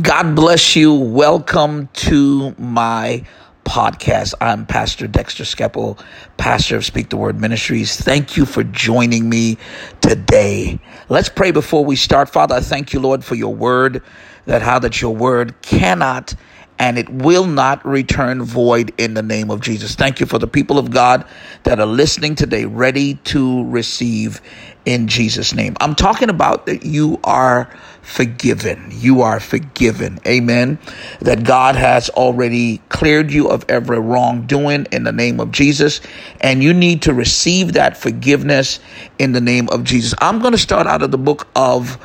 God bless you. Welcome to my podcast. I'm Pastor Dexter Skeppel, pastor of Speak the Word Ministries. Thank you for joining me today. Let's pray before we start. Father, I thank you, Lord, for your word, that how that your word cannot and it will not return void in the name of Jesus. Thank you for the people of God that are listening today, ready to receive in Jesus' name. I'm talking about that you are forgiven. You are forgiven. Amen. That God has already cleared you of every wrongdoing in the name of Jesus. And you need to receive that forgiveness in the name of Jesus. I'm going to start out of the book of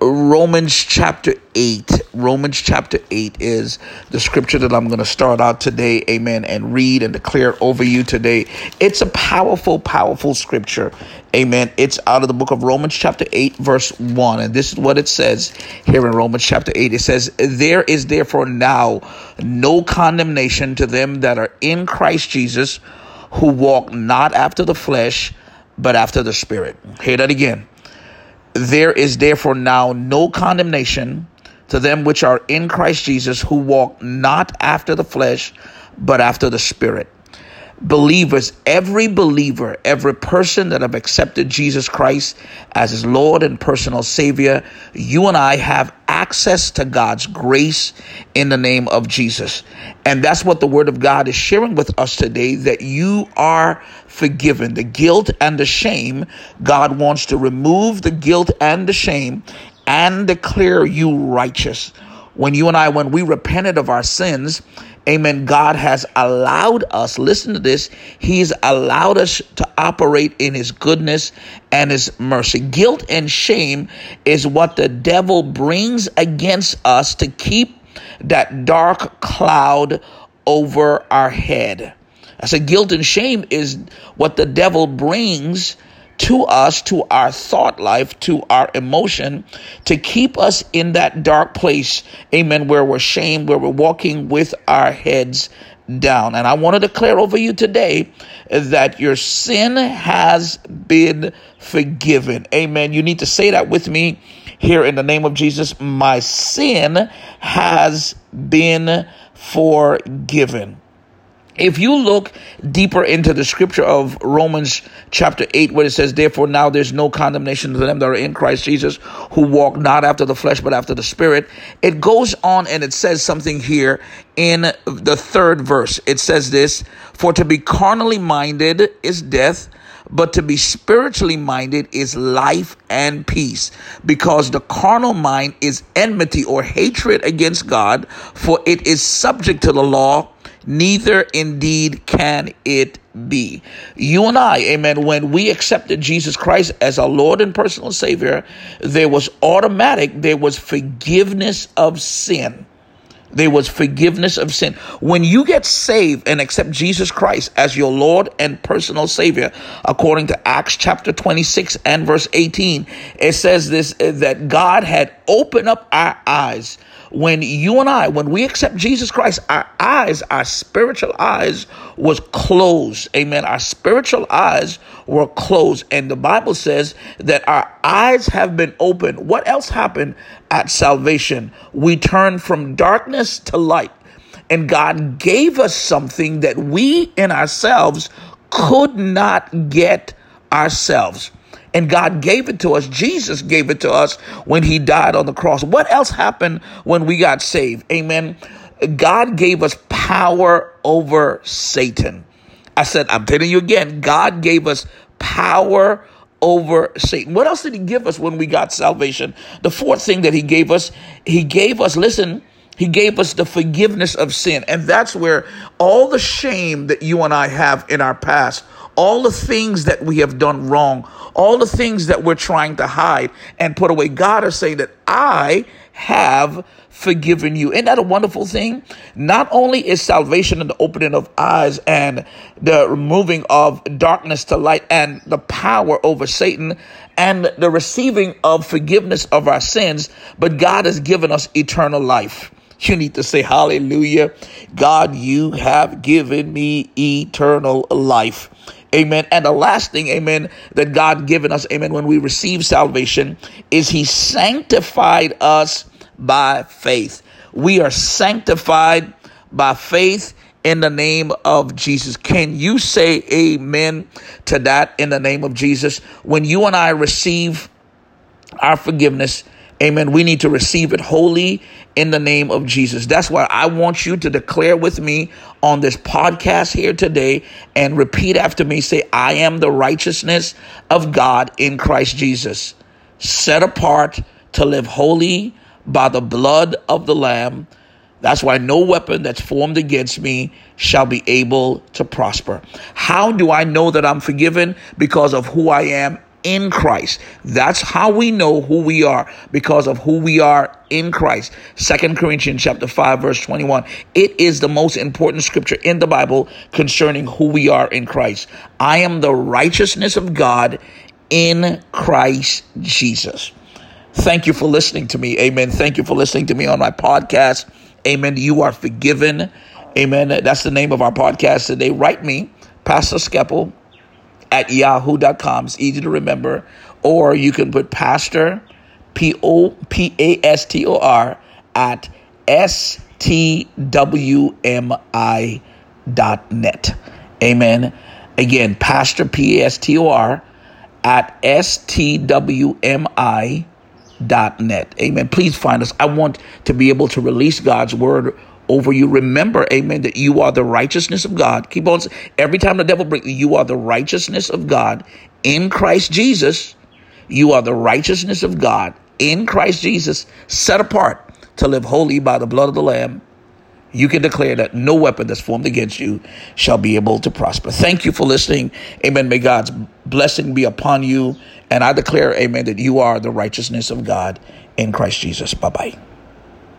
Romans chapter 8. Romans chapter 8 is the scripture that I'm going to start out today, amen, and read and declare over you today. It's a powerful, powerful scripture, amen. It's out of the book of Romans chapter 8, verse 1. And this is what it says here in Romans chapter 8. It says, There is therefore now no condemnation to them that are in Christ Jesus, who walk not after the flesh, but after the Spirit. Hear that again there is therefore now no condemnation to them which are in Christ Jesus, who walk not after the flesh, but after the Spirit believers, every believer, every person that have accepted Jesus Christ as his Lord and personal Savior, you and I have access to God's grace in the name of Jesus. And that's what the Word of God is sharing with us today that you are forgiven. The guilt and the shame, God wants to remove the guilt and the shame and declare you righteous when you and I, when we repented of our sins, amen, God has allowed us, listen to this, He's allowed us to operate in His goodness and His mercy. Guilt and shame is what the devil brings against us to keep that dark cloud over our head. I said, guilt and shame is what the devil brings to us, to our thought life, to our emotion, to keep us in that dark place, amen, where we're shamed, where we're walking with our heads down. And I want to declare over you today that your sin has been forgiven. Amen. You need to say that with me here in the name of Jesus. My sin has been forgiven. If you look deeper into the scripture of Romans chapter 8, where it says, Therefore, now there's no condemnation to them that are in Christ Jesus, who walk not after the flesh, but after the Spirit, it goes on and it says something here in the third verse. It says this For to be carnally minded is death but to be spiritually minded is life and peace because the carnal mind is enmity or hatred against God for it is subject to the law neither indeed can it be. You and I, amen, when we accepted Jesus Christ as our Lord and personal Savior, there was automatic, there was forgiveness of sin. There was forgiveness of sin. When you get saved and accept Jesus Christ as your Lord and personal Savior, according to Acts chapter 26 and verse 18, it says this that God had opened up our eyes when you and I, when we accept Jesus Christ, our eyes, our spiritual eyes was closed. Amen. Our spiritual eyes were closed. And the Bible says that our eyes have been opened. What else happened at salvation? We turned from darkness to light. And God gave us something that we in ourselves could not get ourselves and God gave it to us. Jesus gave it to us when he died on the cross. What else happened when we got saved? Amen. God gave us power over Satan. I said, I'm telling you again, God gave us power over Satan. What else did he give us when we got salvation? The fourth thing that he gave us, he gave us, listen, he gave us the forgiveness of sin. And that's where all the shame that you and I have in our past, all the things that we have done wrong, all the things that we're trying to hide and put away. God is saying that I have forgiven you. Isn't that a wonderful thing? Not only is salvation and the opening of eyes and the removing of darkness to light and the power over Satan and the receiving of forgiveness of our sins, but God has given us eternal life. You need to say, Hallelujah. God, you have given me eternal life. Amen. And the last thing, amen, that God given us, amen, when we receive salvation is he sanctified us by faith. We are sanctified by faith in the name of Jesus. Can you say amen to that in the name of Jesus? When you and I receive our forgiveness, amen, we need to receive it wholly in the name of Jesus. That's why I want you to declare with me on this podcast here today and repeat after me say, I am the righteousness of God in Christ Jesus, set apart to live holy by the blood of the Lamb that's why no weapon that's formed against me shall be able to prosper. How do I know that I'm forgiven? Because of who I am in Christ. That's how we know who we are because of who we are in Christ. Second Corinthians chapter 5 verse 21. It is the most important scripture in the Bible concerning who we are in Christ. I am the righteousness of God in Christ Jesus. Thank you for listening to me. Amen. Thank you for listening to me on my podcast. Amen. You are forgiven. Amen. That's the name of our podcast today. Write me, Pastor Skeppel at yahoo.com. It's easy to remember. Or you can put Pastor, P O P A S T O R, at S T W M I dot net. Amen. Again, Pastor, P A S T O R, at S T W M I dot net. Amen. Please find us. I want to be able to release God's word over you. Remember, amen, that you are the righteousness of God. Keep on, every time the devil brings you, you are the righteousness of God in Christ Jesus. You are the righteousness of God in Christ Jesus, set apart to live holy by the blood of the Lamb. You can declare that no weapon that's formed against you shall be able to prosper. Thank you for listening. Amen. May God's blessing be upon you. And I declare, amen, that you are the righteousness of God in Christ Jesus. Bye bye.